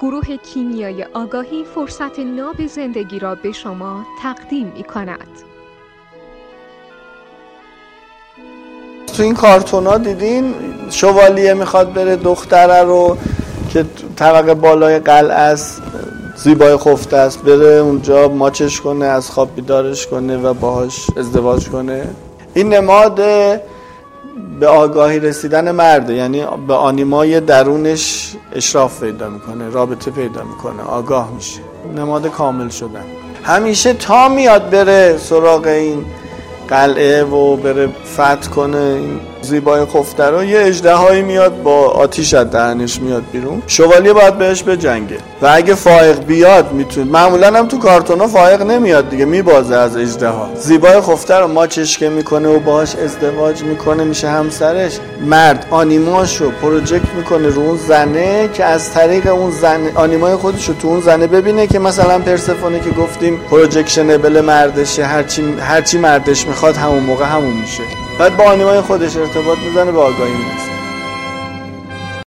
گروه کیمیای آگاهی فرصت ناب زندگی را به شما تقدیم می کند. تو این کارتونا دیدین شوالیه می‌خواد بره دختره رو که طبقه بالای قلعه است زیبای خفته است بره اونجا ماچش کنه از خواب بیدارش کنه و باهاش ازدواج کنه این نماد به آگاهی رسیدن مرده. یعنی به آنیمای درونش اشراف پیدا می‌کنه رابطه پیدا می‌کنه آگاه میشه. نماد کامل شدن. همیشه تا میاد بره سراغ این قلعه و بره فتح کنه زیبای رو یه اجدهایی میاد با آتیش از دهنش میاد بیرون. شوالیه باید بهش بجنگه. و اگه فائق بیاد می‌تونه معمولا هم تو کارتونا فائق نمیاد دیگه میبازه از اجدها زیبای خفته رو ما چشکه می‌کنه و باهاش ازدواج می‌کنه میشه همسرش. مرد آنیماشو پروژکت می‌کنه رو اون زنه که از طریق اون زن آنیمای خودش رو تو اون زنه ببینه که مثلا پرسفونه که گفتیم پروژکشنبل مردشه هرچی هرچی مردش می‌خواد همون موقع همون میشه. بعد با آنیمای خودش ارتباط می‌زنه به آگاهی می‌رسه